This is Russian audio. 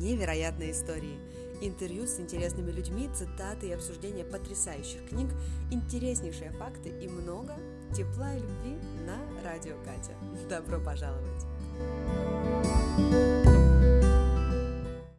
невероятные истории, интервью с интересными людьми, цитаты и обсуждения потрясающих книг, интереснейшие факты и много тепла и любви на радио Катя. Добро пожаловать!